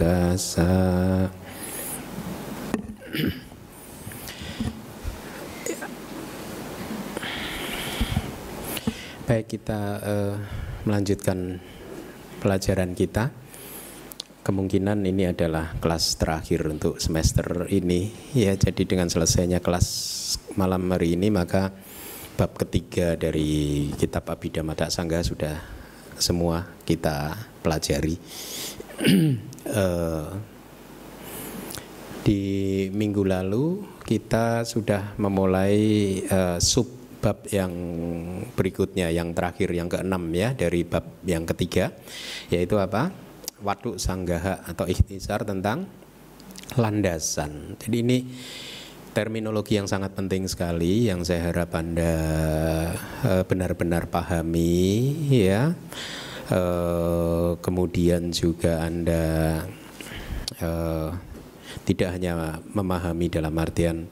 sambuddhassa Baik kita uh, melanjutkan pelajaran kita. Kemungkinan ini adalah kelas terakhir untuk semester ini. Ya jadi dengan selesainya kelas malam hari ini maka bab ketiga dari kitab Abhidhamma Sangga sudah semua kita pelajari uh, di minggu lalu kita sudah memulai uh, sub bab yang berikutnya yang terakhir yang keenam ya dari bab yang ketiga yaitu apa waduk sanggaha atau ikhtisar tentang landasan. Jadi ini terminologi yang sangat penting sekali yang saya harap Anda eh, benar-benar pahami ya. Uh, kemudian juga Anda uh, tidak hanya memahami dalam artian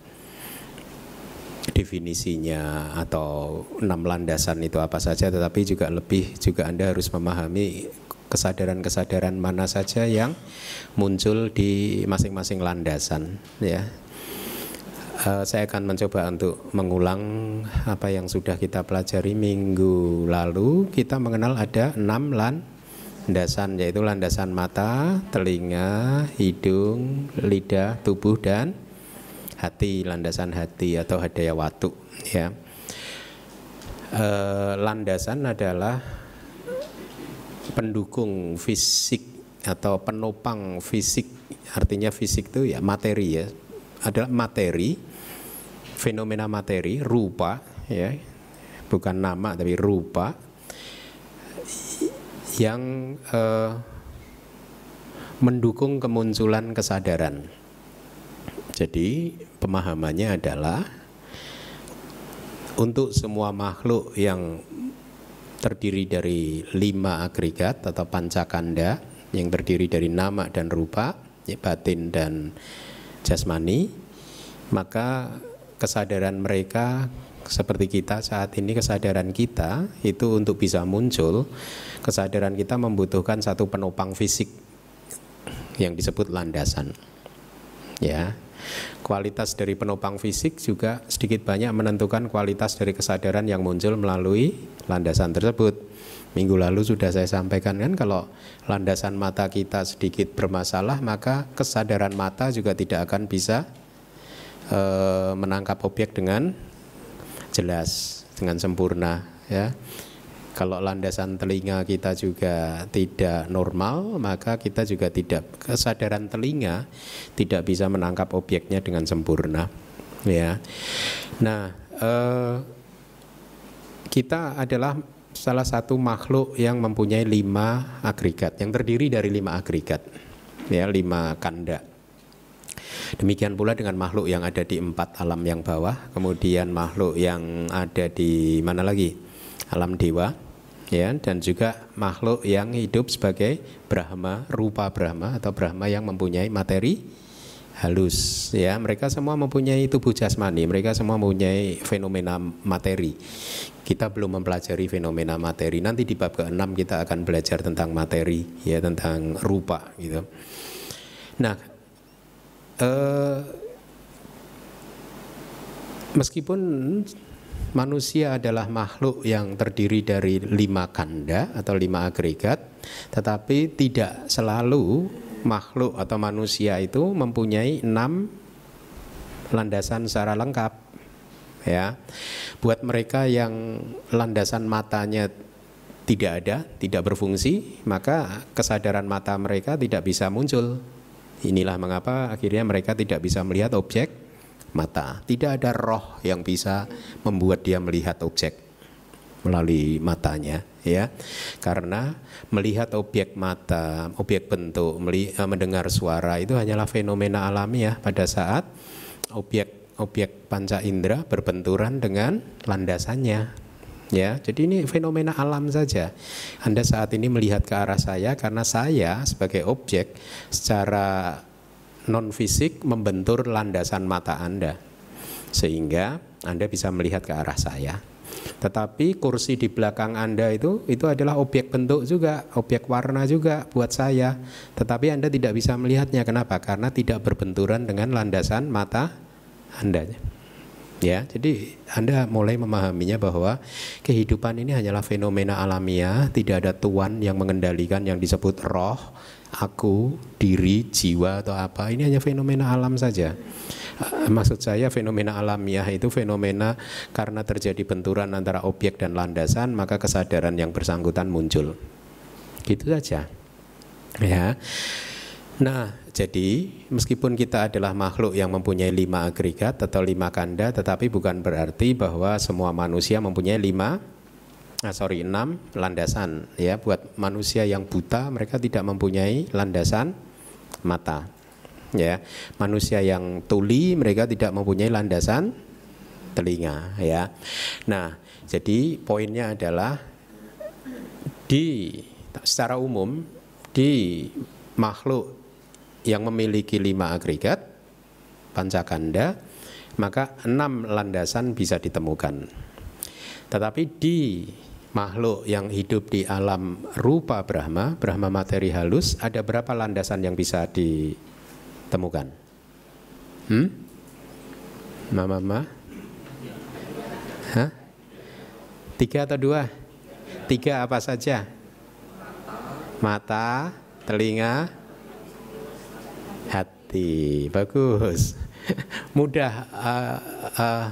definisinya atau enam landasan itu apa saja tetapi juga lebih juga Anda harus memahami kesadaran-kesadaran mana saja yang muncul di masing-masing landasan ya uh, saya akan mencoba untuk mengulang apa yang sudah kita pelajari minggu lalu. Kita mengenal ada enam landasan yaitu landasan mata telinga hidung lidah tubuh dan hati. Landasan hati atau hadaya watu ya. Uh, landasan adalah pendukung fisik atau penopang fisik. Artinya fisik itu ya materi ya. Adalah materi fenomena materi rupa ya. Bukan nama tapi rupa. Yang eh, mendukung kemunculan kesadaran. Jadi pemahamannya adalah untuk semua makhluk yang terdiri dari lima agregat atau pancakanda yang terdiri dari nama dan rupa, ya, batin dan jasmani, maka kesadaran mereka seperti kita saat ini kesadaran kita itu untuk bisa muncul kesadaran kita membutuhkan satu penopang fisik yang disebut landasan ya kualitas dari penopang fisik juga sedikit banyak menentukan kualitas dari kesadaran yang muncul melalui landasan tersebut. Minggu lalu sudah saya sampaikan kan kalau landasan mata kita sedikit bermasalah maka kesadaran mata juga tidak akan bisa e, menangkap objek dengan jelas dengan sempurna ya. Kalau landasan telinga kita juga tidak normal, maka kita juga tidak kesadaran telinga tidak bisa menangkap objeknya dengan sempurna. Ya, nah eh, kita adalah salah satu makhluk yang mempunyai lima agregat, yang terdiri dari lima agregat, ya lima kanda. Demikian pula dengan makhluk yang ada di empat alam yang bawah, kemudian makhluk yang ada di mana lagi? Alam dewa, ya dan juga makhluk yang hidup sebagai Brahma, rupa Brahma atau Brahma yang mempunyai materi halus ya. Mereka semua mempunyai tubuh jasmani mereka semua mempunyai fenomena materi. Kita belum mempelajari fenomena materi. Nanti di bab ke-6 kita akan belajar tentang materi ya tentang rupa gitu. Nah eh, meskipun manusia adalah makhluk yang terdiri dari lima kanda atau lima agregat, tetapi tidak selalu makhluk atau manusia itu mempunyai enam landasan secara lengkap. Ya, buat mereka yang landasan matanya tidak ada, tidak berfungsi, maka kesadaran mata mereka tidak bisa muncul. Inilah mengapa akhirnya mereka tidak bisa melihat objek mata. Tidak ada roh yang bisa membuat dia melihat objek melalui matanya ya. Karena melihat objek mata objek bentuk melihat, mendengar suara itu hanyalah fenomena alami ya. Pada saat objek objek panca indera berbenturan dengan landasannya ya jadi ini fenomena alam saja anda saat ini melihat ke arah saya karena saya sebagai objek secara non fisik membentur landasan mata anda sehingga anda bisa melihat ke arah saya tetapi kursi di belakang Anda itu itu adalah objek bentuk juga, objek warna juga buat saya. Tetapi Anda tidak bisa melihatnya. Kenapa? Karena tidak berbenturan dengan landasan mata Anda. Ya, jadi Anda mulai memahaminya bahwa kehidupan ini hanyalah fenomena alamiah, tidak ada tuan yang mengendalikan yang disebut roh, aku, diri, jiwa atau apa. Ini hanya fenomena alam saja. Eh, maksud saya fenomena alamiah itu fenomena karena terjadi benturan antara objek dan landasan maka kesadaran yang bersangkutan muncul. Gitu saja. Ya. Nah, jadi meskipun kita adalah makhluk yang mempunyai lima agregat atau lima kanda, tetapi bukan berarti bahwa semua manusia mempunyai lima, ah, sorry enam landasan. Ya, buat manusia yang buta mereka tidak mempunyai landasan mata ya manusia yang tuli mereka tidak mempunyai landasan telinga ya nah jadi poinnya adalah di secara umum di makhluk yang memiliki lima agregat pancakanda maka enam landasan bisa ditemukan tetapi di makhluk yang hidup di alam rupa Brahma, Brahma materi halus, ada berapa landasan yang bisa di temukan? Hmm? Mama, mama? Hah? Tiga atau dua? Tiga apa saja? Mata, telinga, hati. Bagus. Mudah uh, uh,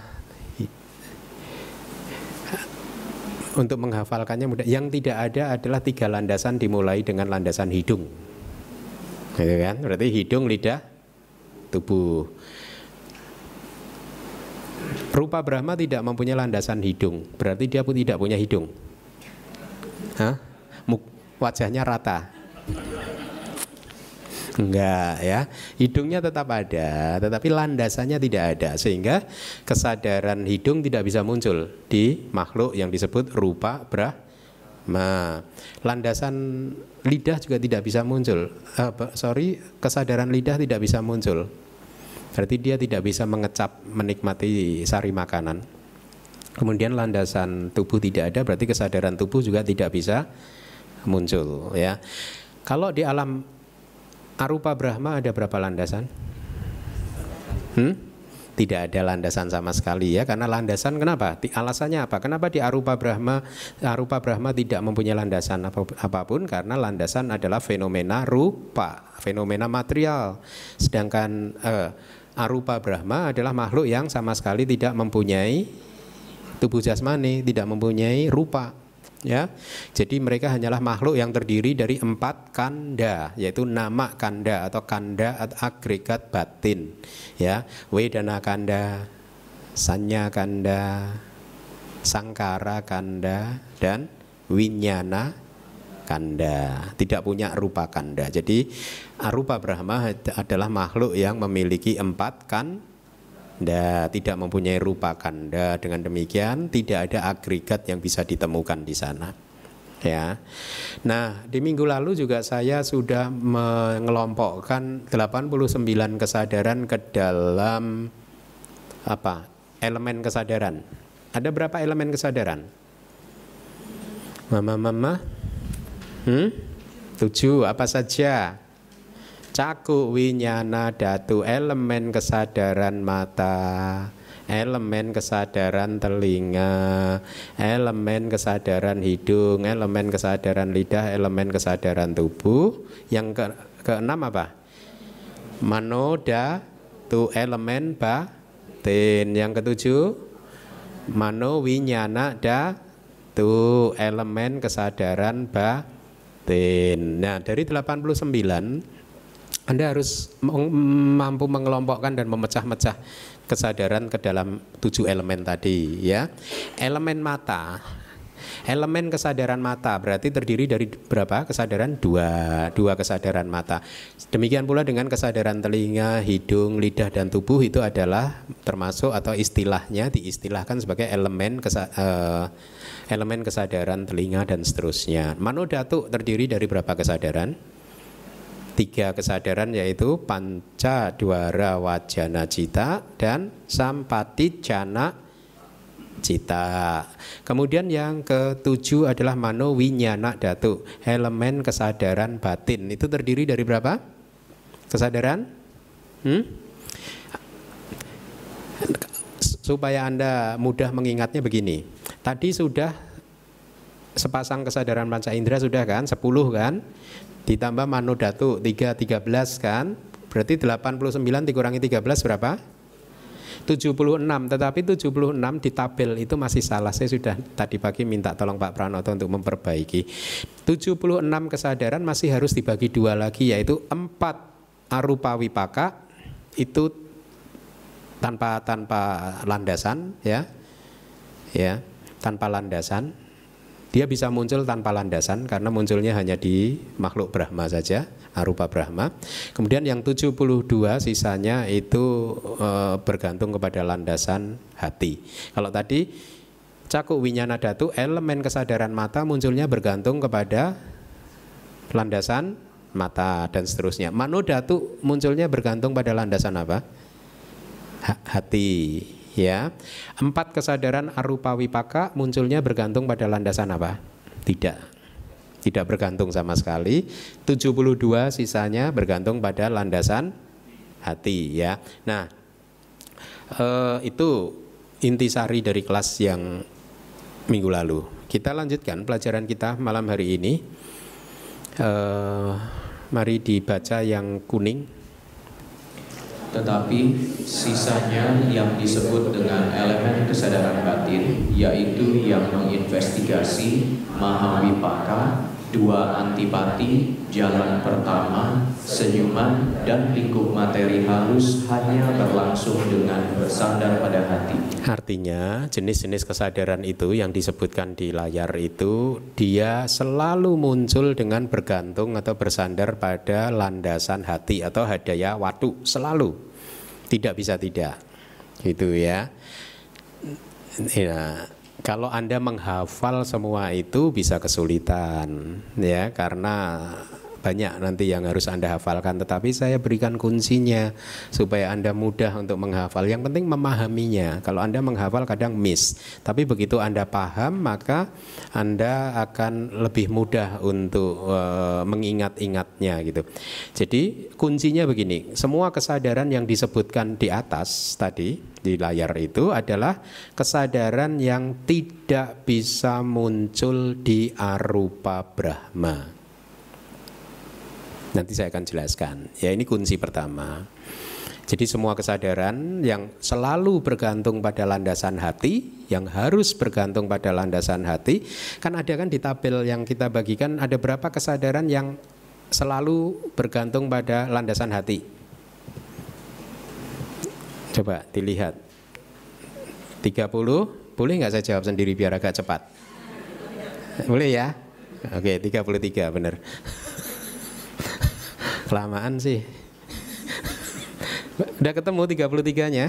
untuk menghafalkannya mudah. Yang tidak ada adalah tiga landasan dimulai dengan landasan hidung. Gitu kan? Berarti hidung, lidah, tubuh. Rupa Brahma tidak mempunyai landasan hidung. Berarti dia pun tidak punya hidung. Hah? Wajahnya rata. Enggak ya, hidungnya tetap ada, tetapi landasannya tidak ada, sehingga kesadaran hidung tidak bisa muncul di makhluk yang disebut rupa Brahma. Nah, landasan lidah juga tidak bisa muncul. Uh, sorry, kesadaran lidah tidak bisa muncul. Berarti dia tidak bisa mengecap menikmati sari makanan. Kemudian landasan tubuh tidak ada, berarti kesadaran tubuh juga tidak bisa muncul. Ya, kalau di alam arupa Brahma ada berapa landasan? Hmm? tidak ada landasan sama sekali ya karena landasan kenapa? Alasannya apa? Kenapa di arupa brahma arupa brahma tidak mempunyai landasan apa pun? Karena landasan adalah fenomena rupa fenomena material. Sedangkan eh, arupa brahma adalah makhluk yang sama sekali tidak mempunyai tubuh jasmani tidak mempunyai rupa ya. Jadi mereka hanyalah makhluk yang terdiri dari empat kanda, yaitu nama kanda atau kanda atau agregat batin, ya. Wedana kanda, sanya kanda, sangkara kanda dan winyana kanda tidak punya rupa kanda jadi arupa Brahma adalah makhluk yang memiliki empat kan Anda tidak mempunyai rupa kanda dengan demikian tidak ada agregat yang bisa ditemukan di sana ya. Nah, di minggu lalu juga saya sudah mengelompokkan 89 kesadaran ke dalam apa? elemen kesadaran. Ada berapa elemen kesadaran? Mama-mama? Hmm? Tujuh, apa saja? Caku winyana datu elemen kesadaran mata elemen kesadaran telinga elemen kesadaran hidung elemen kesadaran lidah elemen kesadaran tubuh. Yang ke keenam apa? Manoda tu elemen batin. Yang ketujuh? Mano winyana da tu elemen kesadaran batin. Nah dari 89 Anda harus mampu mengelompokkan dan memecah-mecah kesadaran ke dalam tujuh elemen tadi ya. Elemen mata Elemen kesadaran mata berarti terdiri dari berapa kesadaran? Dua, dua kesadaran mata. Demikian pula dengan kesadaran telinga, hidung, lidah dan tubuh itu adalah termasuk atau istilahnya diistilahkan sebagai elemen kesa, uh, elemen kesadaran telinga dan seterusnya. Mano datu terdiri dari berapa kesadaran? Tiga kesadaran yaitu panca dwara wajana cita dan sampati jana cita. Kemudian yang ketujuh adalah mano winyana datu, elemen kesadaran batin. Itu terdiri dari berapa? Kesadaran? Hmm? Supaya Anda mudah mengingatnya begini. Tadi sudah sepasang kesadaran panca indera sudah kan? 10 kan? Ditambah mano datu 3 13 kan? Berarti 89 dikurangi 13 berapa? 76 tetapi 76 di tabel itu masih salah saya sudah tadi pagi minta tolong Pak Pranoto untuk memperbaiki 76 kesadaran masih harus dibagi dua lagi yaitu 4 arupa wipaka itu tanpa tanpa landasan ya ya tanpa landasan dia bisa muncul tanpa landasan karena munculnya hanya di makhluk Brahma saja, arupa Brahma. Kemudian yang 72 sisanya itu e, bergantung kepada landasan hati. Kalau tadi cakuk winyana datu elemen kesadaran mata munculnya bergantung kepada landasan mata dan seterusnya. Mano datu munculnya bergantung pada landasan apa? hati ya. Empat kesadaran arupa wipaka munculnya bergantung pada landasan apa? Tidak. Tidak bergantung sama sekali. 72 sisanya bergantung pada landasan hati ya. Nah, eh, itu intisari dari kelas yang minggu lalu. Kita lanjutkan pelajaran kita malam hari ini. Eh, mari dibaca yang kuning tetapi sisanya yang disebut dengan elemen kesadaran batin yaitu yang menginvestigasi mahawipaka dua antipati, jalan pertama, senyuman, dan lingkup materi halus hanya berlangsung dengan bersandar pada hati. Artinya, jenis-jenis kesadaran itu yang disebutkan di layar itu, dia selalu muncul dengan bergantung atau bersandar pada landasan hati atau hadaya watu, selalu. Tidak bisa tidak. Gitu ya. Ya, kalau Anda menghafal semua itu bisa kesulitan ya. Karena banyak nanti yang harus Anda hafalkan tetapi saya berikan kuncinya supaya Anda mudah untuk menghafal. Yang penting memahaminya. Kalau Anda menghafal kadang miss, tapi begitu Anda paham maka Anda akan lebih mudah untuk uh, mengingat-ingatnya gitu. Jadi kuncinya begini, semua kesadaran yang disebutkan di atas tadi di layar itu adalah kesadaran yang tidak bisa muncul di arupa Brahma. Nanti saya akan jelaskan. Ya ini kunci pertama. Jadi semua kesadaran yang selalu bergantung pada landasan hati, yang harus bergantung pada landasan hati, kan ada kan di tabel yang kita bagikan ada berapa kesadaran yang selalu bergantung pada landasan hati. Coba dilihat. 30, boleh nggak saya jawab sendiri biar agak cepat? Boleh ya? Oke, 33 benar. Kelamaan sih. Udah ketemu 33-nya?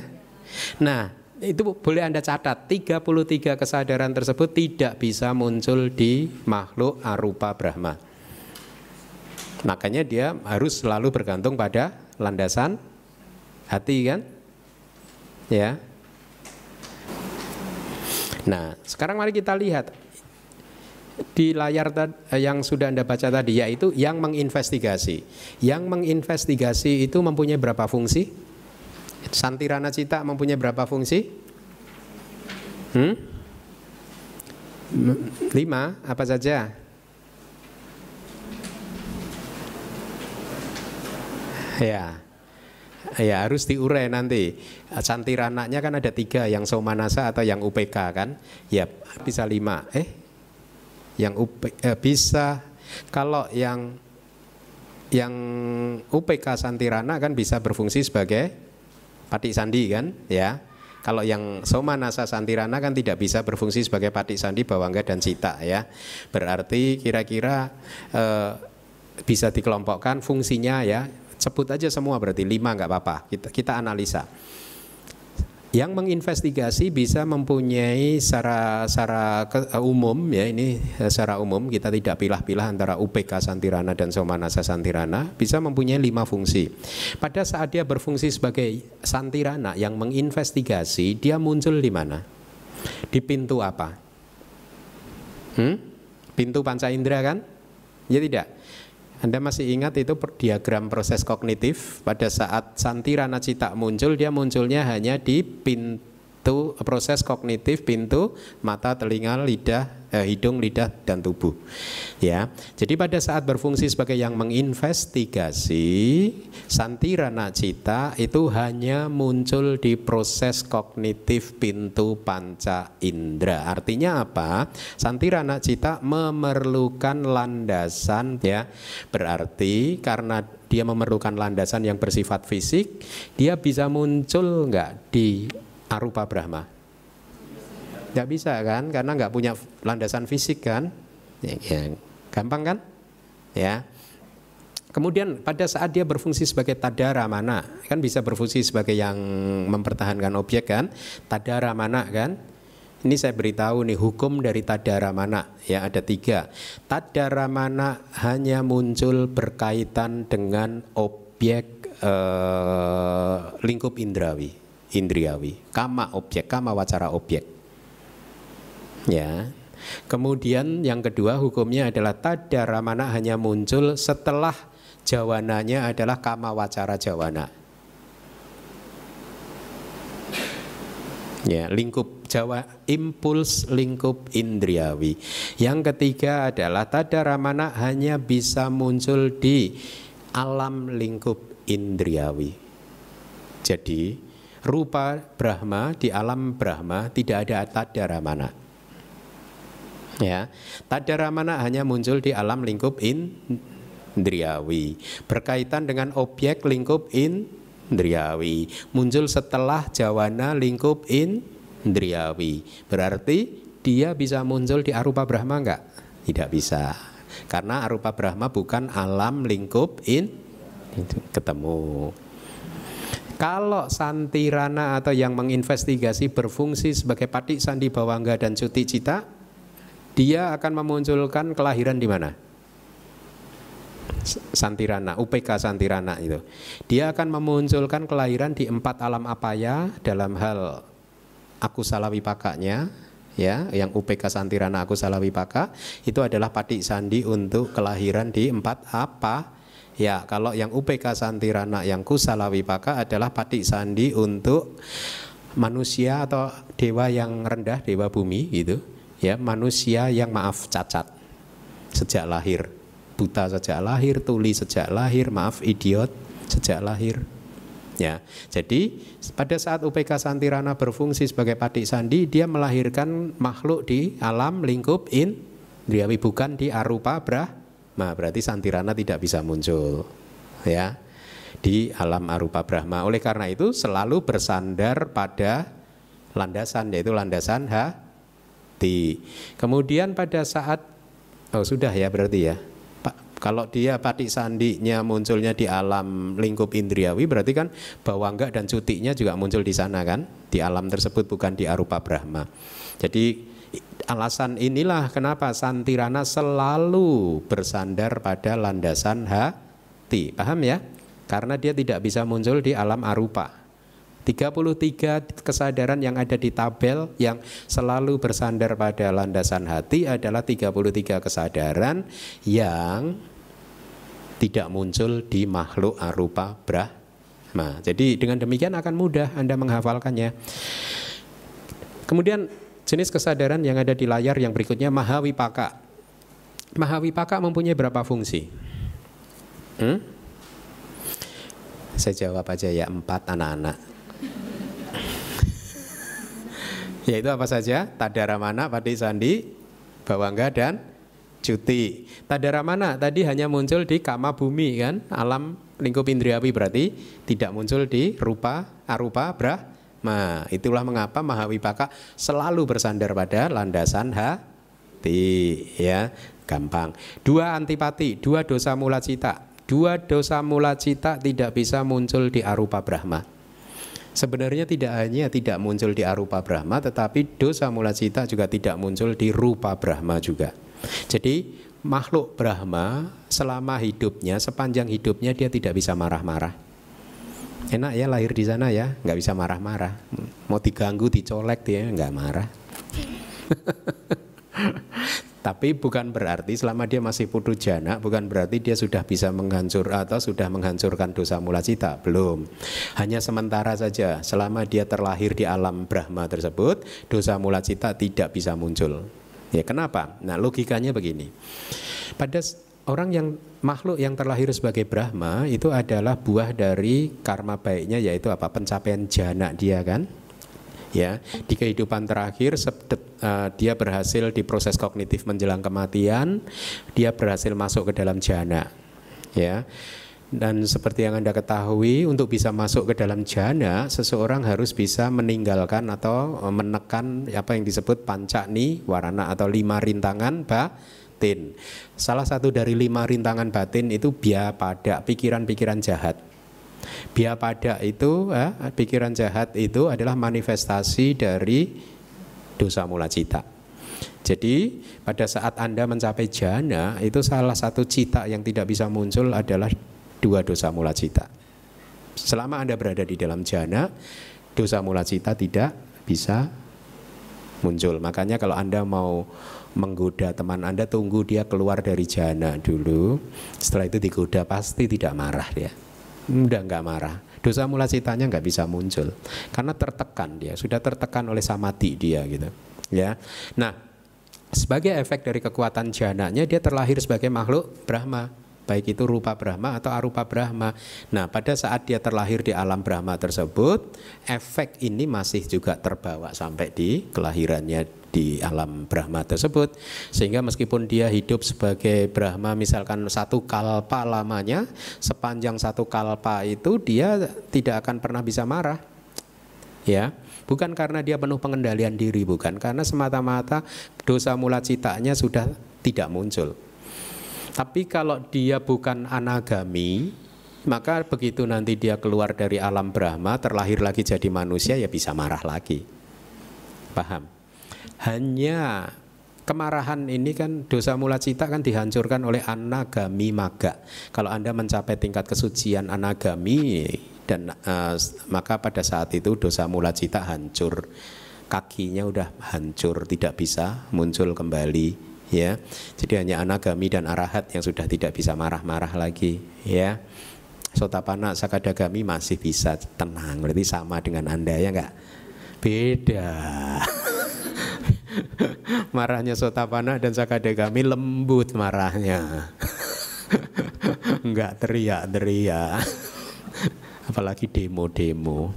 Nah, itu boleh Anda catat 33 kesadaran tersebut tidak bisa muncul di makhluk arupa Brahma. Makanya dia harus selalu bergantung pada landasan hati kan? Ya. Nah, sekarang mari kita lihat di layar eh, yang sudah Anda baca tadi yaitu yang menginvestigasi. Yang menginvestigasi itu mempunyai berapa fungsi? Santirana cita mempunyai berapa fungsi? Hmm? Lima, apa saja? Ya, ya harus diurai nanti. Santirananya kan ada tiga, yang somanasa atau yang UPK kan? Ya bisa lima. Eh, yang UP, eh, bisa. Kalau yang yang UPK Santirana kan bisa berfungsi sebagai patik sandi kan? Ya. Kalau yang Soma Nasa Santirana kan tidak bisa berfungsi sebagai patik sandi Bawangga dan Cita ya. Berarti kira-kira eh, bisa dikelompokkan fungsinya ya. Sebut aja semua berarti lima nggak apa-apa. Kita, kita analisa yang menginvestigasi bisa mempunyai secara secara ke, uh, umum ya ini uh, secara umum kita tidak pilah-pilah antara UPK Santirana dan Somanasa Santirana bisa mempunyai lima fungsi. Pada saat dia berfungsi sebagai Santirana yang menginvestigasi dia muncul di mana? Di pintu apa? Hmm? Pintu panca indera kan? Ya tidak. Anda masih ingat itu diagram proses kognitif? Pada saat santirana cita muncul dia munculnya hanya di pintu proses kognitif pintu mata, telinga, lidah, eh, hidung, lidah dan tubuh. Ya. Jadi pada saat berfungsi sebagai yang menginvestigasi, santirana cita itu hanya muncul di proses kognitif pintu panca indera. Artinya apa? Santirana cita memerlukan landasan ya. Berarti karena dia memerlukan landasan yang bersifat fisik, dia bisa muncul enggak di arupa Brahma? Nggak bisa kan, karena nggak punya landasan fisik kan. Ya, ya, gampang kan? Ya. Kemudian pada saat dia berfungsi sebagai tadara mana, kan bisa berfungsi sebagai yang mempertahankan objek kan, tadara mana kan. Ini saya beritahu nih hukum dari tadara mana ya ada tiga. Tadara mana hanya muncul berkaitan dengan objek eh, lingkup indrawi, indriawi, kama objek, kama wacara objek. Ya. Kemudian yang kedua hukumnya adalah tadaramana hanya muncul setelah jawananya adalah kama wacara jawana. Ya, lingkup Jawa impuls lingkup indriawi. Yang ketiga adalah tadaramana hanya bisa muncul di alam lingkup indriawi. Jadi rupa Brahma di alam Brahma tidak ada tadaramana. Ya, tadaramana hanya muncul di alam lingkup indriawi. Berkaitan dengan objek lingkup indriawi. Muncul setelah jawana lingkup indriawi. Berarti dia bisa muncul di arupa Brahma enggak? Tidak bisa. Karena arupa Brahma bukan alam lingkup in ketemu. Kalau santirana atau yang menginvestigasi berfungsi sebagai patik sandi bawangga dan cuti cita, dia akan memunculkan kelahiran di mana? Santirana, UPK Santirana itu. Dia akan memunculkan kelahiran di empat alam apaya dalam hal aku salawi pakaknya, ya, yang UPK Santirana aku salawi paka itu adalah patik sandi untuk kelahiran di empat apa? Ya, kalau yang UPK Santirana yang kusalawi paka adalah patik sandi untuk manusia atau dewa yang rendah, dewa bumi gitu. Ya manusia yang maaf cacat sejak lahir. Buta sejak lahir tuli sejak lahir maaf idiot sejak lahir. Ya jadi pada saat UPK Santirana berfungsi sebagai patik sandi dia melahirkan makhluk di alam lingkup in bukan di arupa Brahma berarti Santirana tidak bisa muncul ya di alam arupa Brahma oleh karena itu selalu bersandar pada landasan yaitu landasan ha mati. Kemudian pada saat oh sudah ya berarti ya. Pak, kalau dia patik sandinya munculnya di alam lingkup indriawi berarti kan bawangga dan cutinya juga muncul di sana kan di alam tersebut bukan di arupa Brahma. Jadi alasan inilah kenapa Santirana selalu bersandar pada landasan hati. Paham ya? Karena dia tidak bisa muncul di alam arupa. 33 kesadaran yang ada di tabel yang selalu bersandar pada landasan hati adalah 33 kesadaran yang tidak muncul di makhluk arupa Brahma. Jadi dengan demikian akan mudah Anda menghafalkannya. Kemudian jenis kesadaran yang ada di layar yang berikutnya Mahawipaka. Mahawipaka mempunyai berapa fungsi? Hmm? Saya jawab aja ya empat anak-anak. Yaitu apa saja? Tadara mana, Padi Sandi, Bawangga dan cuti. Tadara mana? Tadi hanya muncul di kama bumi kan, alam lingkup indriawi berarti tidak muncul di rupa, arupa, brahma. Itulah mengapa Mahawipaka selalu bersandar pada landasan hati ya. Gampang. Dua antipati, dua dosa mula cita. Dua dosa mula cita tidak bisa muncul di arupa Brahma. Sebenarnya tidak hanya tidak muncul di arupa Brahma, tetapi dosa mula cita juga tidak muncul di rupa Brahma juga. Jadi makhluk Brahma selama hidupnya, sepanjang hidupnya dia tidak bisa marah-marah. Enak ya lahir di sana ya, nggak bisa marah-marah. Mau diganggu, dicolek dia nggak marah. Tapi bukan berarti selama dia masih putu jana, bukan berarti dia sudah bisa menghancur atau sudah menghancurkan dosa mula cita. Belum. Hanya sementara saja. Selama dia terlahir di alam Brahma tersebut, dosa mula cita tidak bisa muncul. Ya kenapa? Nah logikanya begini. Pada orang yang makhluk yang terlahir sebagai Brahma itu adalah buah dari karma baiknya yaitu apa? Pencapaian jana dia kan? Ya, di kehidupan terakhir uh, dia berhasil di proses kognitif menjelang kematian, dia berhasil masuk ke dalam jana. Ya. Dan seperti yang Anda ketahui, untuk bisa masuk ke dalam jana, seseorang harus bisa meninggalkan atau eh, menekan apa yang disebut pancakni warana atau lima rintangan batin. Salah satu dari lima rintangan batin itu biar pada pikiran-pikiran jahat. Biar pada itu, eh, pikiran jahat itu adalah manifestasi dari dosa mula cita. Jadi pada saat Anda mencapai jana, itu salah satu cita yang tidak bisa muncul adalah dua dosa mula cita. Selama Anda berada di dalam jana, dosa mula cita tidak bisa muncul. Makanya kalau Anda mau menggoda teman Anda, tunggu dia keluar dari jana dulu. Setelah itu digoda pasti tidak marah dia. Udah nggak marah. Dosa mula citanya nggak bisa muncul karena tertekan dia, sudah tertekan oleh samati dia gitu. Ya. Nah, sebagai efek dari kekuatan jananya dia terlahir sebagai makhluk Brahma baik itu rupa Brahma atau arupa Brahma. Nah, pada saat dia terlahir di alam Brahma tersebut, efek ini masih juga terbawa sampai di kelahirannya di alam Brahma tersebut. Sehingga meskipun dia hidup sebagai Brahma misalkan satu kalpa lamanya, sepanjang satu kalpa itu dia tidak akan pernah bisa marah. Ya, bukan karena dia penuh pengendalian diri, bukan karena semata-mata dosa mula citanya sudah tidak muncul tapi kalau dia bukan anagami, maka begitu nanti dia keluar dari alam Brahma, terlahir lagi jadi manusia, ya bisa marah lagi. Paham? Hanya kemarahan ini kan dosa mula cita kan dihancurkan oleh anagami maga. Kalau Anda mencapai tingkat kesucian anagami dan uh, maka pada saat itu dosa mula cita hancur. Kakinya udah hancur, tidak bisa muncul kembali ya. Jadi hanya anagami dan arahat yang sudah tidak bisa marah-marah lagi, ya. Sotapana sakadagami masih bisa tenang, berarti sama dengan Anda ya enggak? Beda. Marahnya Sotapana dan Sakadagami lembut marahnya. enggak teriak-teriak. Apalagi demo-demo.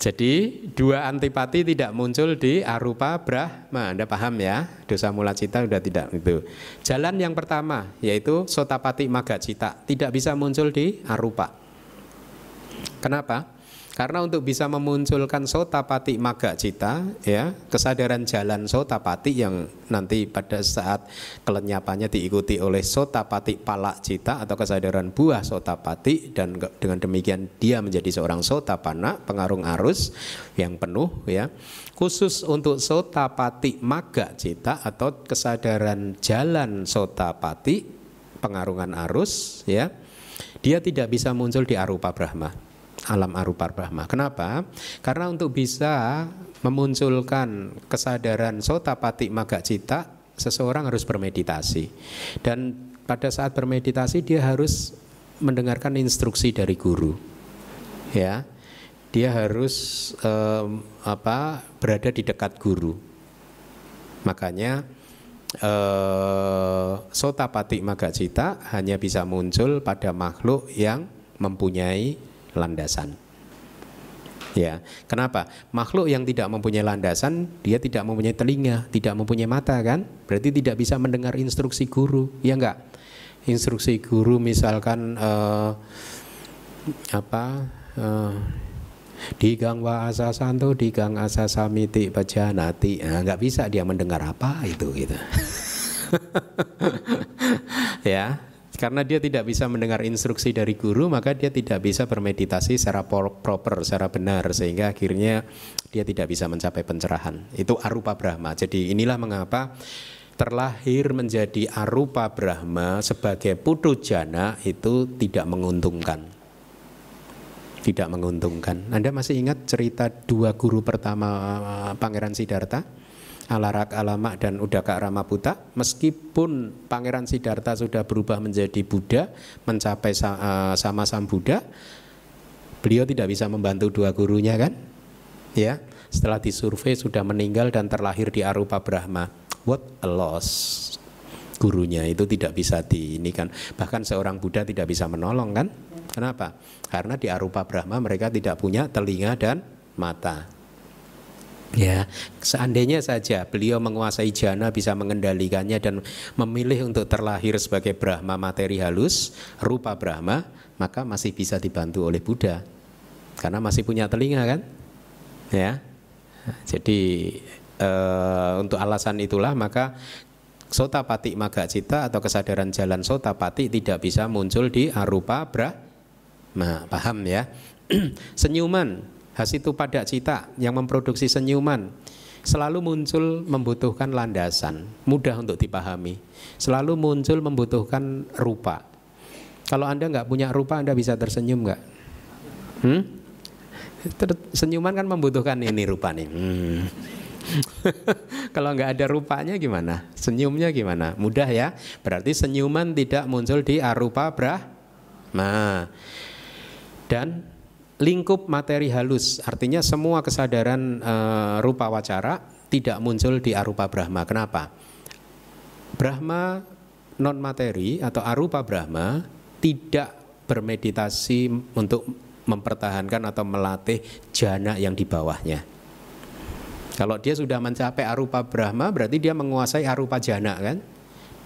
Jadi dua antipati tidak muncul di arupa brahma. Anda paham ya? Dosa mula cita sudah tidak itu. Jalan yang pertama yaitu sotapati maga cita tidak bisa muncul di arupa. Kenapa? Karena untuk bisa memunculkan sotapati maga cita, ya kesadaran jalan sotapati yang nanti pada saat kelenyapannya diikuti oleh sotapati palak cita atau kesadaran buah sotapati dan dengan demikian dia menjadi seorang sotapana pengarung arus yang penuh, ya khusus untuk sotapati maga cita atau kesadaran jalan sotapati pengarungan arus, ya dia tidak bisa muncul di arupa brahma alam arupa brahma. Kenapa? Karena untuk bisa memunculkan kesadaran sotapati maga cita, seseorang harus bermeditasi. Dan pada saat bermeditasi dia harus mendengarkan instruksi dari guru. Ya. Dia harus um, apa? berada di dekat guru. Makanya uh, sotapati maga cita hanya bisa muncul pada makhluk yang mempunyai landasan. Ya, kenapa? Makhluk yang tidak mempunyai landasan, dia tidak mempunyai telinga, tidak mempunyai mata kan? Berarti tidak bisa mendengar instruksi guru, ya enggak? Instruksi guru misalkan uh, apa? Uh, di gang wa asa santo, di gang asa samiti baca nah, nggak bisa dia mendengar apa itu gitu. ya, karena dia tidak bisa mendengar instruksi dari guru, maka dia tidak bisa bermeditasi secara proper, secara benar, sehingga akhirnya dia tidak bisa mencapai pencerahan. Itu arupa Brahma. Jadi inilah mengapa terlahir menjadi arupa Brahma sebagai putu jana itu tidak menguntungkan. Tidak menguntungkan. Anda masih ingat cerita dua guru pertama Pangeran Siddhartha? Alarak Alamak dan Udaka Ramaputa. Meskipun Pangeran Siddhartha sudah berubah menjadi Buddha mencapai eh, sama Sang Buddha beliau tidak bisa membantu dua gurunya kan? Ya setelah disurvei sudah meninggal dan terlahir di Arupa Brahma. What a loss. Gurunya itu tidak bisa di ini kan bahkan seorang Buddha tidak bisa menolong kan? Kenapa? Karena di Arupa Brahma mereka tidak punya telinga dan mata Ya, seandainya saja beliau menguasai jana bisa mengendalikannya dan memilih untuk terlahir sebagai Brahma materi halus, rupa Brahma, maka masih bisa dibantu oleh Buddha. Karena masih punya telinga kan? Ya. Jadi uh, untuk alasan itulah maka Sotapati Magacita atau kesadaran jalan Sotapati tidak bisa muncul di arupa Brahma. Paham ya? Senyuman Hasitu pada cita yang memproduksi senyuman selalu muncul membutuhkan landasan, mudah untuk dipahami. Selalu muncul membutuhkan rupa. Kalau Anda nggak punya rupa, Anda bisa tersenyum nggak? Hmm? Senyuman kan membutuhkan ini rupa nih. Hmm. Kalau nggak ada rupanya gimana? Senyumnya gimana? Mudah ya. Berarti senyuman tidak muncul di arupa Nah, Dan lingkup materi halus artinya semua kesadaran e, rupa wacara tidak muncul di arupa Brahma. Kenapa? Brahma non materi atau arupa Brahma tidak bermeditasi untuk mempertahankan atau melatih jana yang di bawahnya. Kalau dia sudah mencapai arupa Brahma berarti dia menguasai arupa jana kan?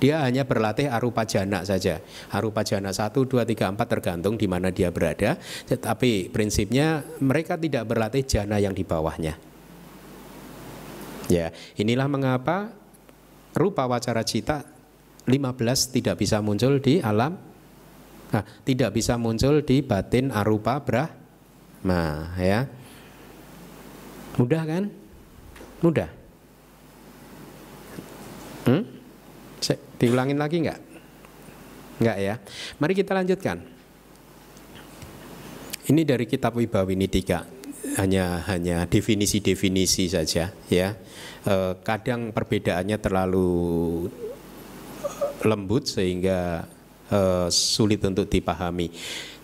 Dia hanya berlatih arupa jana saja. Arupa jana 1, 2, 3, 4 tergantung di mana dia berada. Tetapi prinsipnya mereka tidak berlatih jana yang di bawahnya. Ya, inilah mengapa rupa wacara cita 15 tidak bisa muncul di alam nah, tidak bisa muncul di batin arupa brahma ya. Mudah kan? Mudah. Hmm? Diulangin lagi nggak? Nggak ya. Mari kita lanjutkan. Ini dari kitab Wibawinidika hanya hanya definisi-definisi saja ya. E, kadang perbedaannya terlalu lembut sehingga e, sulit untuk dipahami.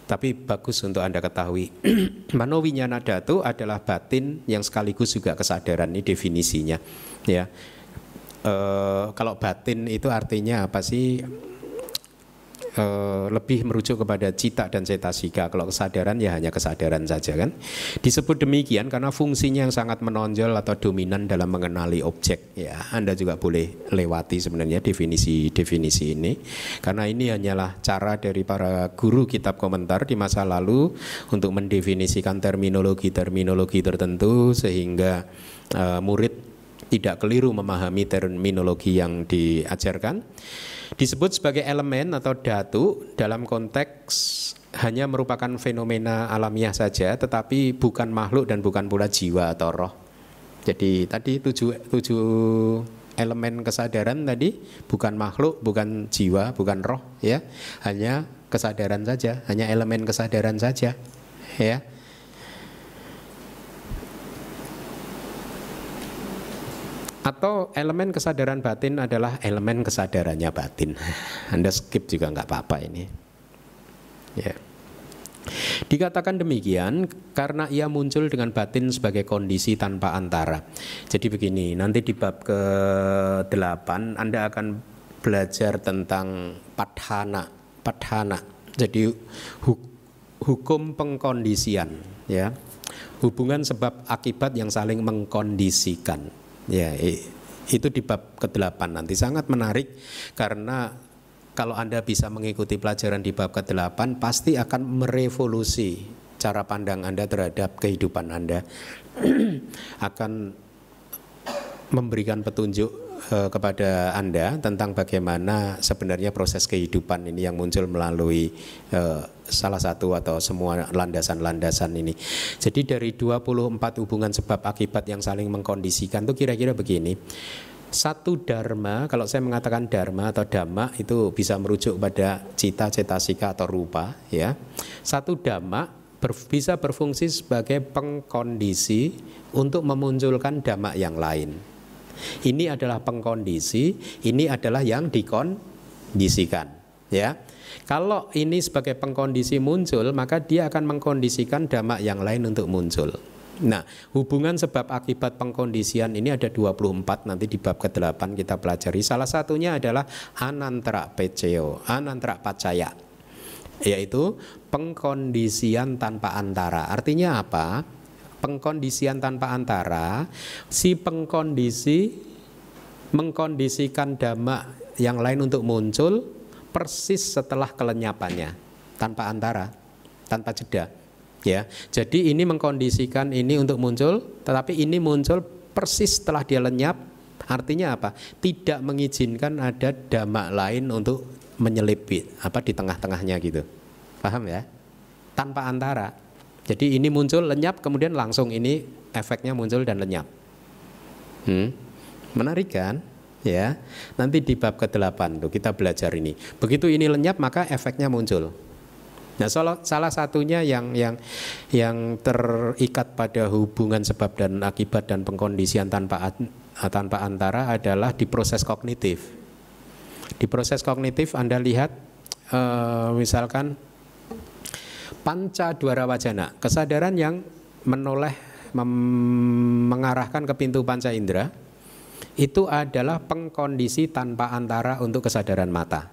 Tapi bagus untuk Anda ketahui. Manowinyana datu adalah batin yang sekaligus juga kesadaran ini definisinya ya uh, kalau batin itu artinya apa sih? Uh, lebih merujuk kepada cita dan cetasika. Kalau kesadaran ya hanya kesadaran saja kan. Disebut demikian karena fungsinya yang sangat menonjol atau dominan dalam mengenali objek. Ya, Anda juga boleh lewati sebenarnya definisi-definisi ini. Karena ini hanyalah cara dari para guru kitab komentar di masa lalu untuk mendefinisikan terminologi-terminologi tertentu sehingga uh, murid tidak keliru memahami terminologi yang diajarkan. Disebut sebagai elemen atau datu dalam konteks hanya merupakan fenomena alamiah saja, tetapi bukan makhluk dan bukan pula jiwa atau roh. Jadi tadi tujuh, tujuh elemen kesadaran tadi bukan makhluk, bukan jiwa, bukan roh, ya, hanya kesadaran saja, hanya elemen kesadaran saja, ya. Atau elemen kesadaran batin adalah elemen kesadarannya batin. Anda skip juga nggak apa-apa ini. Ya. Dikatakan demikian karena ia muncul dengan batin sebagai kondisi tanpa antara. Jadi begini, nanti di bab ke-8 Anda akan belajar tentang padhana. Padhana. Jadi hukum pengkondisian ya. Hubungan sebab akibat yang saling mengkondisikan. Ya, itu di bab ke-8 nanti sangat menarik karena kalau Anda bisa mengikuti pelajaran di bab ke-8 pasti akan merevolusi cara pandang Anda terhadap kehidupan Anda. akan memberikan petunjuk uh, kepada Anda tentang bagaimana sebenarnya proses kehidupan ini yang muncul melalui uh, salah satu atau semua landasan-landasan ini. Jadi dari 24 hubungan sebab akibat yang saling mengkondisikan itu kira-kira begini. Satu dharma, kalau saya mengatakan dharma atau dhamma itu bisa merujuk pada cita, cetasika atau rupa ya. Satu dhamma ber, bisa berfungsi sebagai pengkondisi untuk memunculkan dhamma yang lain. Ini adalah pengkondisi, ini adalah yang dikondisikan, ya. Kalau ini sebagai pengkondisi muncul, maka dia akan mengkondisikan dhamma yang lain untuk muncul. Nah, hubungan sebab akibat pengkondisian ini ada 24 nanti di bab ke-8 kita pelajari. Salah satunya adalah anantara peceo, anantara pacaya. Yaitu pengkondisian tanpa antara. Artinya apa? Pengkondisian tanpa antara, si pengkondisi mengkondisikan dhamma yang lain untuk muncul persis setelah kelenyapannya tanpa antara, tanpa jeda ya. Jadi ini mengkondisikan ini untuk muncul, tetapi ini muncul persis setelah dia lenyap. Artinya apa? Tidak mengizinkan ada damak lain untuk menyelipit apa di tengah-tengahnya gitu. Paham ya? Tanpa antara. Jadi ini muncul lenyap kemudian langsung ini efeknya muncul dan lenyap. Hmm? Menarik kan? Ya. Nanti di bab ke-8 tuh kita belajar ini. Begitu ini lenyap maka efeknya muncul. Nah, salah, satunya yang yang yang terikat pada hubungan sebab dan akibat dan pengkondisian tanpa tanpa antara adalah di proses kognitif. Di proses kognitif Anda lihat uh, misalkan panca dwara wajana, kesadaran yang menoleh mengarahkan ke pintu panca indera itu adalah pengkondisi tanpa antara untuk kesadaran mata.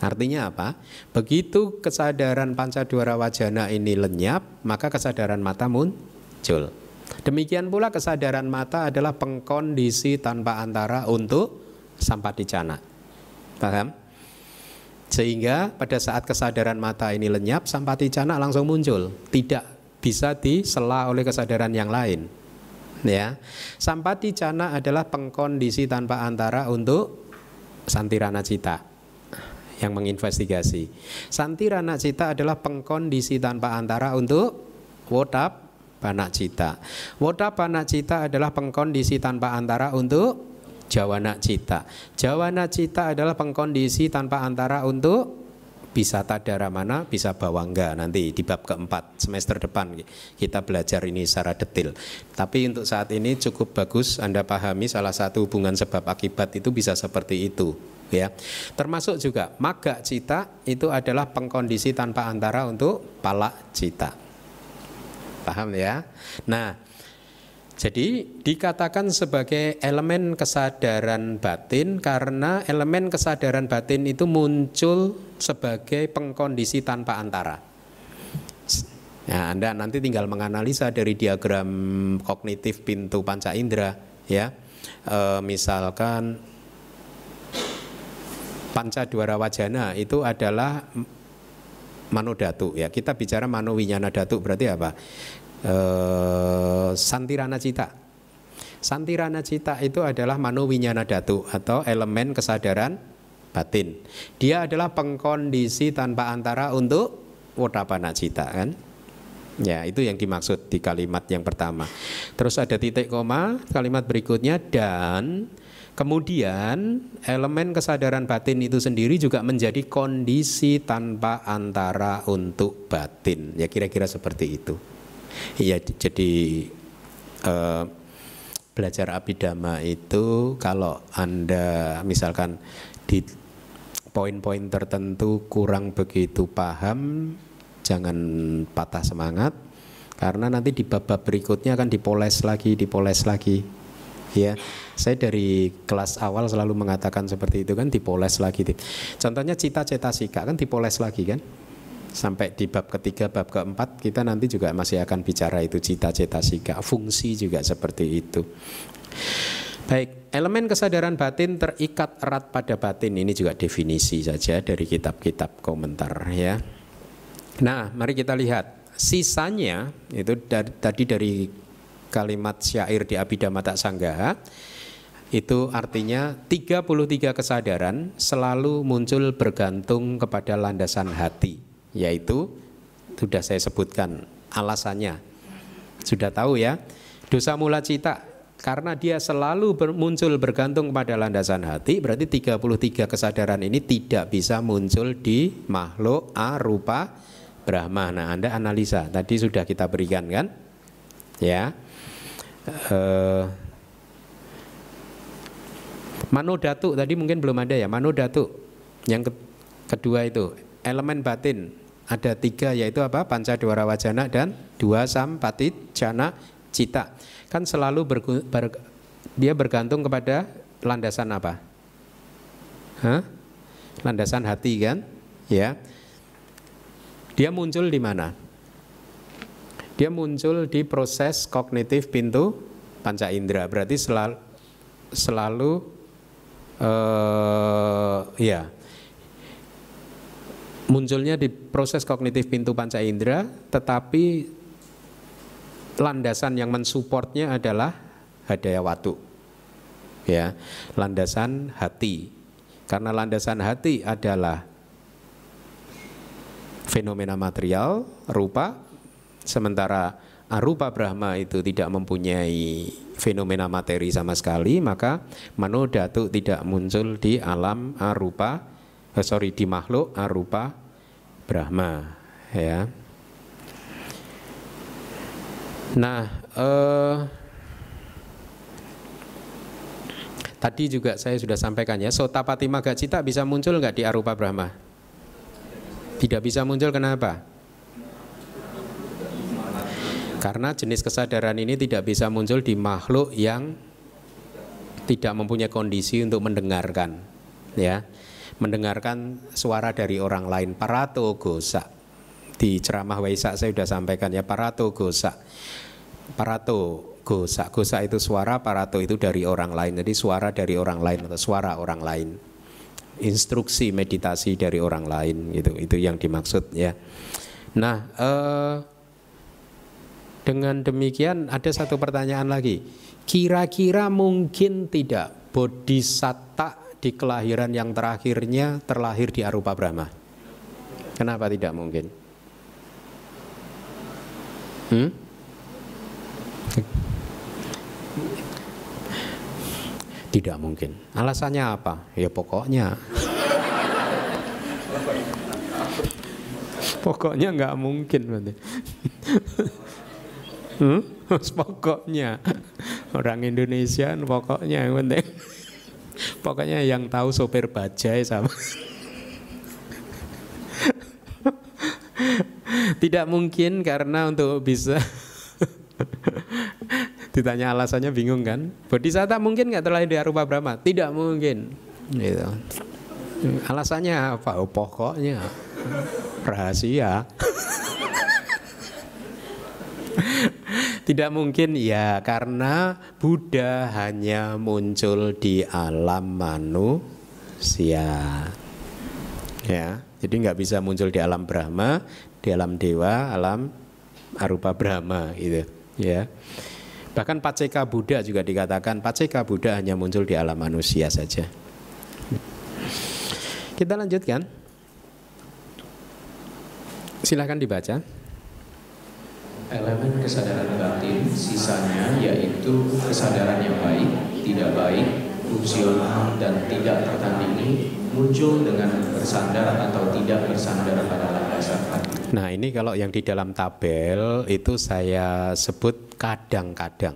Artinya apa? Begitu kesadaran panca dwara wajana ini lenyap, maka kesadaran mata muncul. Demikian pula kesadaran mata adalah pengkondisi tanpa antara untuk sampaticana. Paham? Sehingga pada saat kesadaran mata ini lenyap, sampaticana langsung muncul. Tidak bisa disela oleh kesadaran yang lain. Ya, sampaticana adalah pengkondisi tanpa antara untuk santirana cita yang menginvestigasi. Santirana cita adalah pengkondisi tanpa antara untuk wotap banak cita. Wotap banak cita adalah pengkondisi tanpa antara untuk jawana cita. Jawana cita adalah pengkondisi tanpa antara untuk bisa tadara mana, bisa bawangga nanti di bab keempat semester depan kita belajar ini secara detail. Tapi untuk saat ini cukup bagus Anda pahami salah satu hubungan sebab akibat itu bisa seperti itu ya. Termasuk juga maga cita itu adalah pengkondisi tanpa antara untuk palak cita. Paham ya? Nah, jadi dikatakan sebagai elemen kesadaran batin karena elemen kesadaran batin itu muncul sebagai pengkondisi tanpa antara. Nah, Anda nanti tinggal menganalisa dari diagram kognitif pintu panca indera ya. E, misalkan panca dwara wajana itu adalah manodatu ya. Kita bicara manowinyana datu berarti apa? E, santirana cita. Santirana cita itu adalah manowinyana datu atau elemen kesadaran batin. Dia adalah pengkondisi tanpa antara untuk wodapana cita kan. Ya, itu yang dimaksud di kalimat yang pertama. Terus ada titik koma, kalimat berikutnya dan Kemudian elemen kesadaran batin itu sendiri juga menjadi kondisi tanpa antara untuk batin. Ya kira-kira seperti itu. Iya jadi eh, belajar abidama itu kalau Anda misalkan di poin-poin tertentu kurang begitu paham jangan patah semangat karena nanti di bab-bab berikutnya akan dipoles lagi, dipoles lagi. Ya saya dari kelas awal selalu mengatakan seperti itu kan dipoles lagi. Contohnya cita cita sika kan dipoles lagi kan sampai di bab ketiga, bab keempat kita nanti juga masih akan bicara itu cita-cita sika, fungsi juga seperti itu. Baik, elemen kesadaran batin terikat erat pada batin ini juga definisi saja dari kitab-kitab komentar ya. Nah, mari kita lihat sisanya itu dari, tadi dari kalimat syair di Abhidhamma Tak Sanggaha itu artinya 33 kesadaran selalu muncul bergantung kepada landasan hati yaitu sudah saya sebutkan alasannya. Sudah tahu ya? Dosa mula cita karena dia selalu muncul bergantung pada landasan hati berarti 33 kesadaran ini tidak bisa muncul di makhluk arupa Brahma. Nah Anda analisa tadi sudah kita berikan kan? Ya. Uh, Mano datu tadi mungkin belum ada ya. Mano datu yang ke kedua itu elemen batin ada tiga yaitu apa? Panca dwara wajana dan dua sampatit jana cita. Kan selalu ber, ber, dia bergantung kepada landasan apa? Hah? Landasan hati kan? Ya. Dia muncul di mana? Dia muncul di proses kognitif pintu panca indera. Berarti selalu selalu uh, ya munculnya di proses kognitif pintu panca indera tetapi landasan yang mensupportnya adalah hadaya watu. Ya landasan hati. Karena landasan hati adalah fenomena material rupa sementara arupa Brahma itu tidak mempunyai fenomena materi sama sekali maka manodatu tidak muncul di alam arupa eh, sorry di makhluk arupa Brahma ya. Nah eh, tadi juga saya sudah sampaikan ya sotapati magacita bisa muncul nggak di arupa Brahma? Tidak bisa muncul kenapa? Karena jenis kesadaran ini tidak bisa muncul di makhluk yang tidak mempunyai kondisi untuk mendengarkan, ya, mendengarkan suara dari orang lain. Parato gosa di ceramah Waisak saya sudah sampaikan ya parato gosa. Parato gosa, gosa itu suara, parato itu dari orang lain. Jadi suara dari orang lain atau suara orang lain. Instruksi meditasi dari orang lain gitu. Itu yang dimaksud ya. Nah, eh, dengan demikian ada satu pertanyaan lagi. Kira-kira mungkin tidak bodhisatta di kelahiran yang terakhirnya terlahir di Arupa Brahma? Kenapa tidak mungkin? Hmm? Tidak mungkin. Alasannya apa? Ya pokoknya. pokoknya nggak mungkin Hmm? pokoknya orang Indonesia pokoknya yang penting pokoknya yang tahu sopir bajai sama tidak mungkin karena untuk bisa ditanya alasannya bingung kan? Bodhisatta mungkin nggak terlahir di Arupa Brahma? Tidak mungkin. Gitu. Alasannya apa? Oh, pokoknya rahasia Tidak mungkin ya karena Buddha hanya muncul di alam manusia. Ya, jadi nggak bisa muncul di alam Brahma, di alam dewa, alam arupa Brahma gitu, ya. Bahkan Paceka Buddha juga dikatakan Paceka Buddha hanya muncul di alam manusia saja. Kita lanjutkan. Silahkan dibaca elemen kesadaran batin sisanya yaitu kesadaran yang baik, tidak baik, fungsional dan tidak tertandingi muncul dengan bersandar atau tidak bersandar pada landasan hati. Nah ini kalau yang di dalam tabel itu saya sebut kadang-kadang.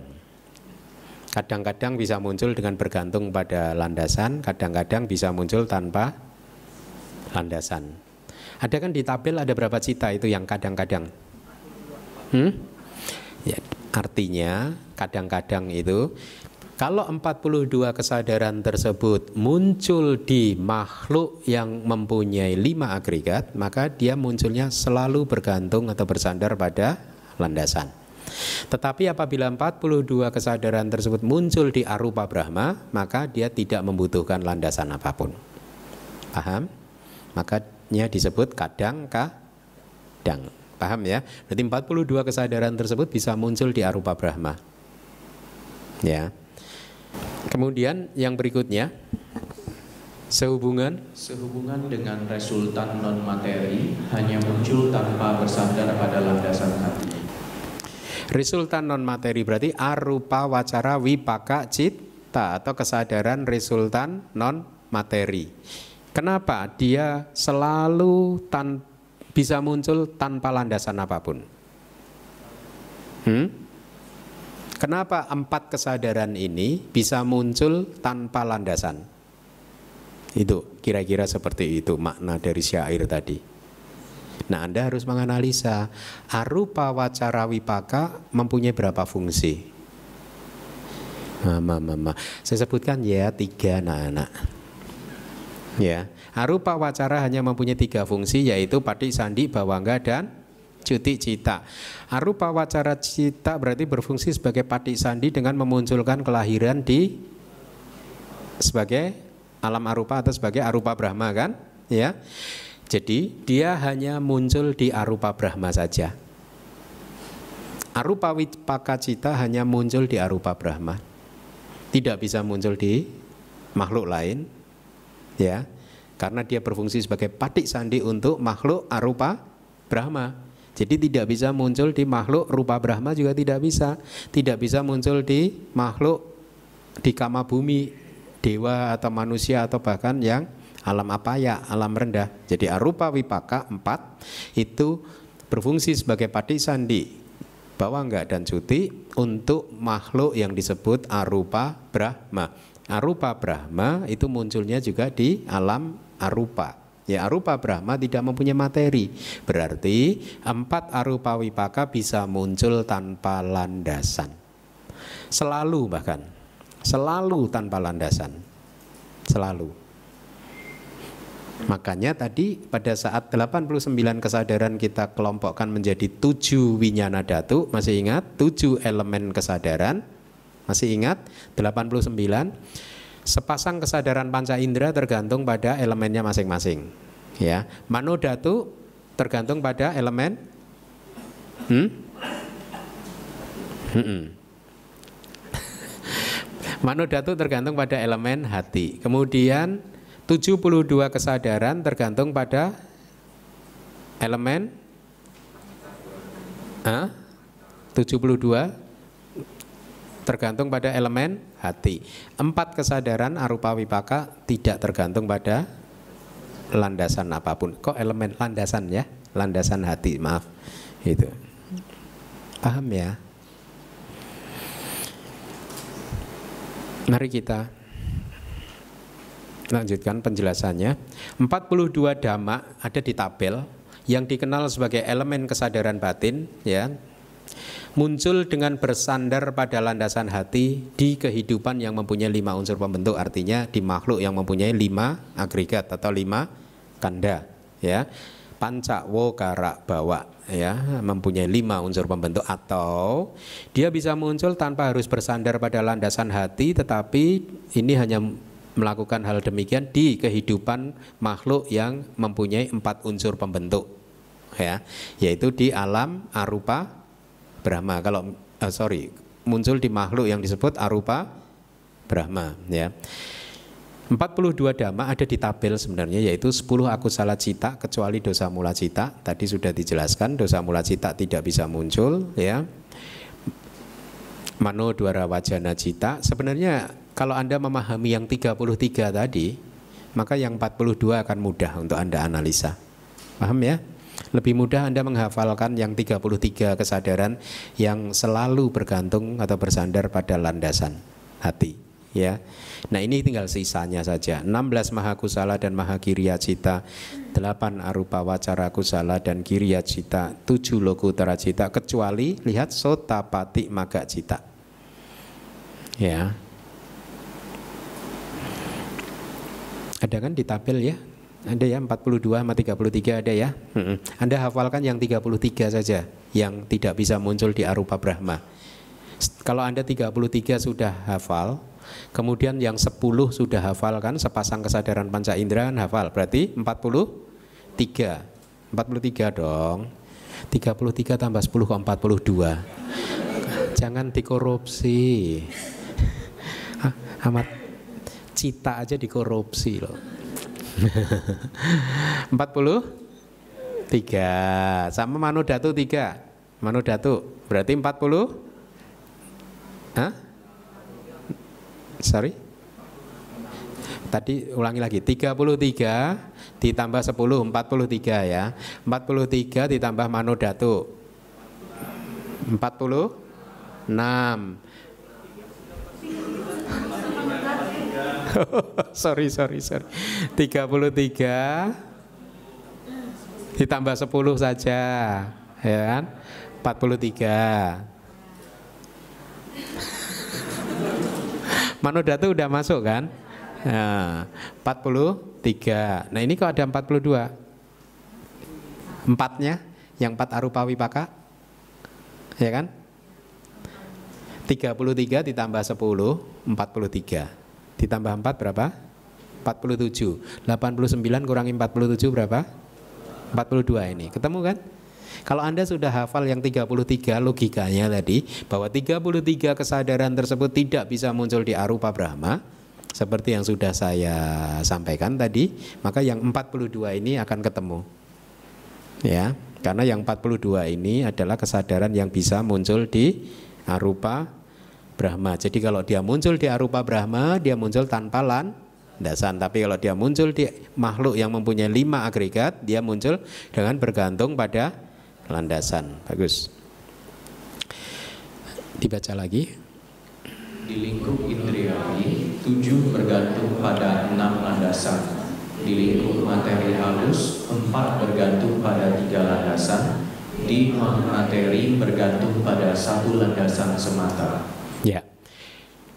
Kadang-kadang bisa muncul dengan bergantung pada landasan, kadang-kadang bisa muncul tanpa landasan. Ada kan di tabel ada berapa cita itu yang kadang-kadang? Hmm? Ya, artinya kadang-kadang itu Kalau 42 kesadaran tersebut muncul di makhluk yang mempunyai lima agregat, maka dia munculnya selalu bergantung atau bersandar pada landasan. Tetapi apabila 42 kesadaran tersebut muncul di arupa Brahma, maka dia tidak membutuhkan landasan apa pun. Paham? Makanya disebut kadang kadang. Paham ya? Berarti 42 kesadaran tersebut bisa muncul di arupa Brahma. Ya. Kemudian yang berikutnya sehubungan sehubungan dengan resultan non materi hanya muncul tanpa bersandar pada landasan hati. Resultan non materi berarti arupa wacara wipaka cita atau kesadaran resultan non materi. Kenapa dia selalu tan bisa muncul tanpa landasan apa pun? Hmm? Kenapa empat kesadaran ini bisa muncul tanpa landasan? Itu kira-kira seperti itu makna dari syair tadi. Nah, Anda harus menganalisa arupa wacara wipaka mempunyai berapa fungsi? Mama, mama. Saya sebutkan ya tiga anak-anak. Ya, arupa wacara hanya mempunyai tiga fungsi yaitu pati sandi, bawangga dan cuti cita. Arupa wacara cita berarti berfungsi sebagai pati sandi dengan memunculkan kelahiran di sebagai alam arupa atau sebagai arupa Brahma kan? Ya. Jadi dia hanya muncul di arupa Brahma saja. Arupa wipaka cita hanya muncul di arupa Brahma. Tidak bisa muncul di makhluk lain. Ya. Karena dia berfungsi sebagai patik sandi untuk makhluk arupa Brahma. Jadi tidak bisa muncul di makhluk rupa Brahma juga tidak bisa. Tidak bisa muncul di makhluk di kama bumi, dewa atau manusia atau bahkan yang alam apa ya, alam rendah. Jadi arupa wipaka empat itu berfungsi sebagai pati sandi bahwa enggak dan cuti untuk makhluk yang disebut arupa Brahma. Arupa Brahma itu munculnya juga di alam arupa. Ya arupa Brahma tidak mempunyai materi. Berarti empat arupa wipaka bisa muncul tanpa landasan. Selalu bahkan. Selalu tanpa landasan. Selalu. Makanya tadi pada saat 89 kesadaran kita kelompokkan menjadi tujuh winyana datu Masih ingat? Tujuh elemen kesadaran. Masih ingat? 89 Sepasang kesadaran panca indera tergantung pada elemennya masing-masing. Ya, manodatu tergantung pada elemen. Hmm? Hmm. manodatu tergantung pada elemen hati. Kemudian 72 kesadaran tergantung pada elemen Hah? 72 tergantung pada elemen hati. Empat kesadaran arupa wipaka tidak tergantung pada landasan apa pun. Kok elemen landasan ya? Landasan hati, maaf. Itu. Paham ya? Mari kita lanjutkan penjelasannya. 42 dhamma ada di tabel yang dikenal sebagai elemen kesadaran batin ya muncul dengan bersandar pada landasan hati di kehidupan yang mempunyai lima unsur pembentuk artinya di makhluk yang mempunyai lima agregat atau lima kanda ya. Panca wokara bawa ya mempunyai lima unsur pembentuk atau dia bisa muncul tanpa harus bersandar pada landasan hati tetapi ini hanya melakukan hal demikian di kehidupan makhluk yang mempunyai empat unsur pembentuk ya yaitu di alam arupa Brahma. Kalau uh, sorry muncul di makhluk yang disebut arupa Brahma ya. 42 dhamma ada di tabel sebenarnya yaitu 10 akusala cita kecuali dosa mula cita. Tadi sudah dijelaskan dosa mula cita tidak bisa muncul ya. Mano dwara wajana cita. Sebenarnya kalau Anda memahami yang 33 tadi, maka yang 42 akan mudah untuk Anda analisa. Paham ya? lebih mudah Anda menghafalkan yang 33 kesadaran yang selalu bergantung atau bersandar pada landasan hati ya. Nah ini tinggal sisanya saja. 16 maha kusala dan maha kiriya cita 8 arupa wacara kusala dan kiriya cita 7 loku cita kecuali lihat sota pati maga cita ya. Ada kan di tabel ya? Ada ya 42 sama 33 ada ya? Anda hafalkan yang 33 saja yang tidak bisa muncul di arupa Brahma. Kalau Anda 33 sudah hafal, kemudian yang 10 sudah hafal kan sepasang kesadaran panca indera kan hafal. Berarti 43. 43 dong. 33 tambah 10 ke 42. Jangan dikorupsi. Amat cita aja dikorupsi loh. 43 sama Manu Datu 3. Manu Datu berarti 40 Hah? Sorry? Tadi ulangi lagi 33 ditambah 10 43 ya 43 ditambah Manu Datu 46 sorry sorry sorry. 33 ditambah 10 saja ya kan? 43 Manodatu udah masuk kan? Nah, 43 nah ini kok ada 42 empatnya yang empat arupa wipaka ya kan? 33 ditambah 10 43 ditambah 4 berapa? 47 89 kurangi 47 berapa? 42 ini ketemu kan? Kalau Anda sudah hafal yang 33 logikanya tadi bahwa 33 kesadaran tersebut tidak bisa muncul di arupa Brahma seperti yang sudah saya sampaikan tadi, maka yang 42 ini akan ketemu. Ya, karena yang 42 ini adalah kesadaran yang bisa muncul di arupa Brahma. Jadi kalau dia muncul di arupa Brahma, dia muncul tanpa lan dasan. Tapi kalau dia muncul di makhluk yang mempunyai lima agregat, dia muncul dengan bergantung pada landasan. Bagus. Dibaca lagi. Di lingkup indriawi, tujuh bergantung pada enam landasan. Di lingkup materi halus, empat bergantung pada tiga landasan. Di materi bergantung pada satu landasan semata.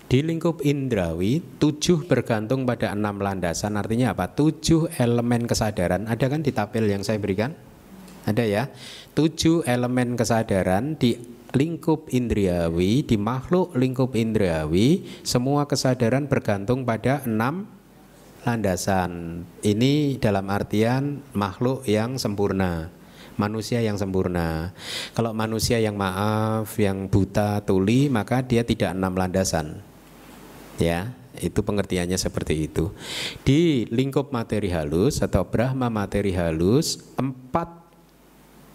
Di lingkup indrawi, tujuh bergantung pada enam landasan. Artinya apa? Tujuh elemen kesadaran. Ada kan di tabel yang saya berikan? Ada ya. Tujuh elemen kesadaran di lingkup indriawi, di makhluk lingkup indriawi, semua kesadaran bergantung pada enam landasan. Ini dalam artian makhluk yang sempurna manusia yang sempurna. Kalau manusia yang maaf, yang buta, tuli, maka dia tidak enam landasan. Ya, itu pengertiannya seperti itu. Di lingkup materi halus atau Brahma materi halus, empat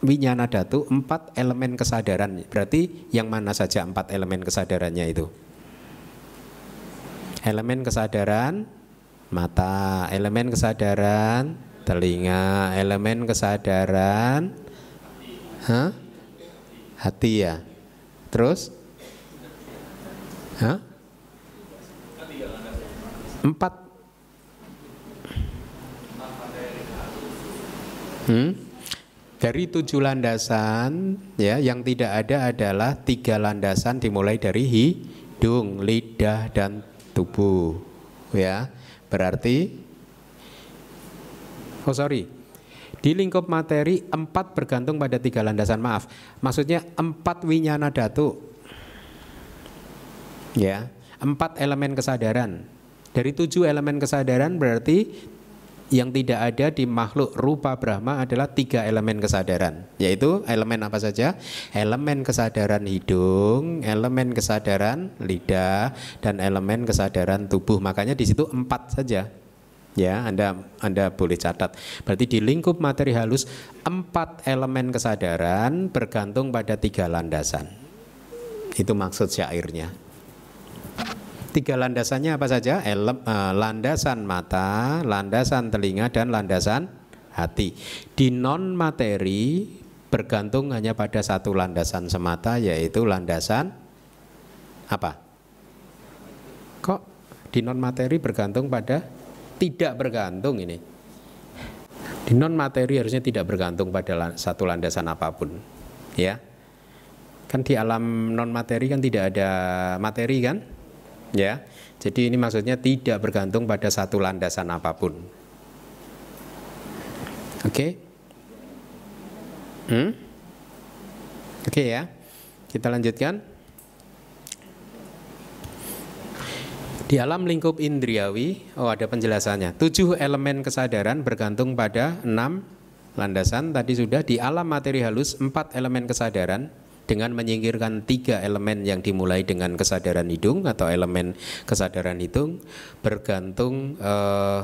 winyana datu, empat elemen kesadaran. Berarti yang mana saja empat elemen kesadarannya itu? Elemen kesadaran mata, elemen kesadaran telinga, elemen kesadaran, Hah? hati ya. Terus, Hah? Empat. Hmm? Dari tujuh landasan, ya, yang tidak ada adalah tiga landasan dimulai dari hidung, lidah, dan tubuh. Ya, berarti Oh sorry, di lingkup materi empat bergantung pada tiga landasan maaf. Maksudnya empat winyana datu. Ya, empat elemen kesadaran. Dari tujuh elemen kesadaran berarti yang tidak ada di makhluk rupa Brahma adalah tiga elemen kesadaran, yaitu elemen apa saja? Elemen kesadaran hidung, elemen kesadaran lidah, dan elemen kesadaran tubuh. Makanya di situ empat saja. Ya, Anda Anda boleh catat. Berarti di lingkup materi halus empat elemen kesadaran bergantung pada tiga landasan. Itu maksud syairnya. Tiga landasannya apa saja? Elem, uh, landasan mata, landasan telinga, dan landasan hati. Di non materi bergantung hanya pada satu landasan semata, yaitu landasan apa? Kok di non materi bergantung pada tidak bergantung ini. Di non materi harusnya tidak bergantung pada satu landasan apa pun. Ya. Kan di alam non materi kan tidak ada materi kan? Ya. Jadi ini maksudnya tidak bergantung pada satu landasan apa pun. Oke? Okay? Hmm? Oke okay ya. Kita lanjutkan. Di alam lingkup indriawi, oh ada penjelasannya. Tujuh elemen kesadaran bergantung pada enam landasan. Tadi sudah di alam materi halus empat elemen kesadaran dengan menyingkirkan tiga elemen yang dimulai dengan kesadaran hidung atau elemen kesadaran hidung bergantung eh,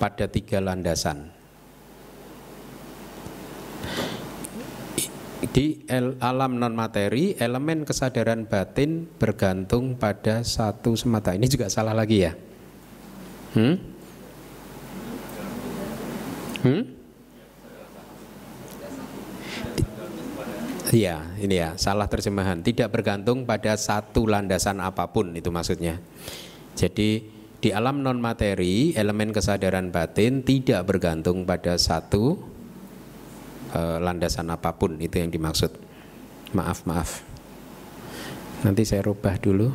pada tiga landasan. di alam non materi elemen kesadaran batin bergantung pada satu semata ini juga salah lagi ya hmm? Hmm? Iya, ini ya, salah terjemahan. Tidak bergantung pada satu landasan apa pun itu maksudnya. Jadi di alam non materi, elemen kesadaran batin tidak bergantung pada satu uh, landasan apa pun itu yang dimaksud. Maaf, maaf. Nanti saya rubah dulu.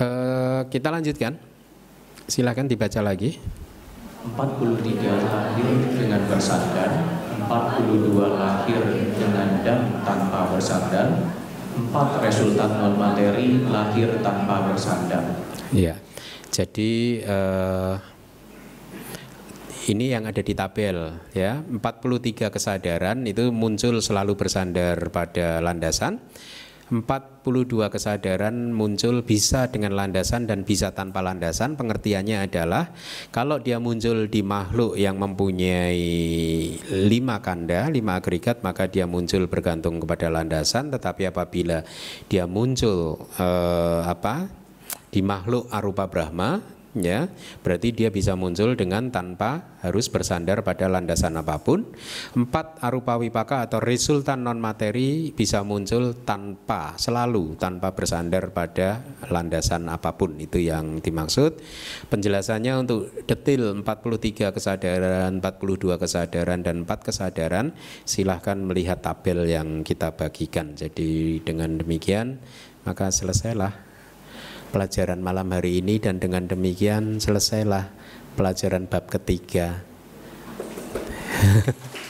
Uh, kita lanjutkan. Silahkan dibaca lagi. 43 lahir dengan bersandar, 42 lahir dengan dan tanpa bersandar, 4 resultan non materi lahir tanpa bersandar. Iya. Jadi uh, ini yang ada di tabel ya 43 kesadaran itu muncul selalu bersandar pada landasan 42 kesadaran muncul bisa dengan landasan dan bisa tanpa landasan. Pengertiannya adalah kalau dia muncul di makhluk yang mempunyai lima kanda lima agregat maka dia muncul bergantung kepada landasan. Tetapi apabila dia muncul eh, apa di makhluk arupa Brahma ya berarti dia bisa muncul dengan tanpa harus bersandar pada landasan apa pun. Empat arupa wipaka atau resultan non materi bisa muncul tanpa selalu tanpa bersandar pada landasan apa pun. Itu yang dimaksud. Penjelasannya untuk detil 43 kesadaran 42 kesadaran dan 4 kesadaran silahkan melihat tabel yang kita bagikan. Jadi dengan demikian maka selesailah pelajaran malam hari ini dan dengan demikian selesailah pelajaran bab ketiga.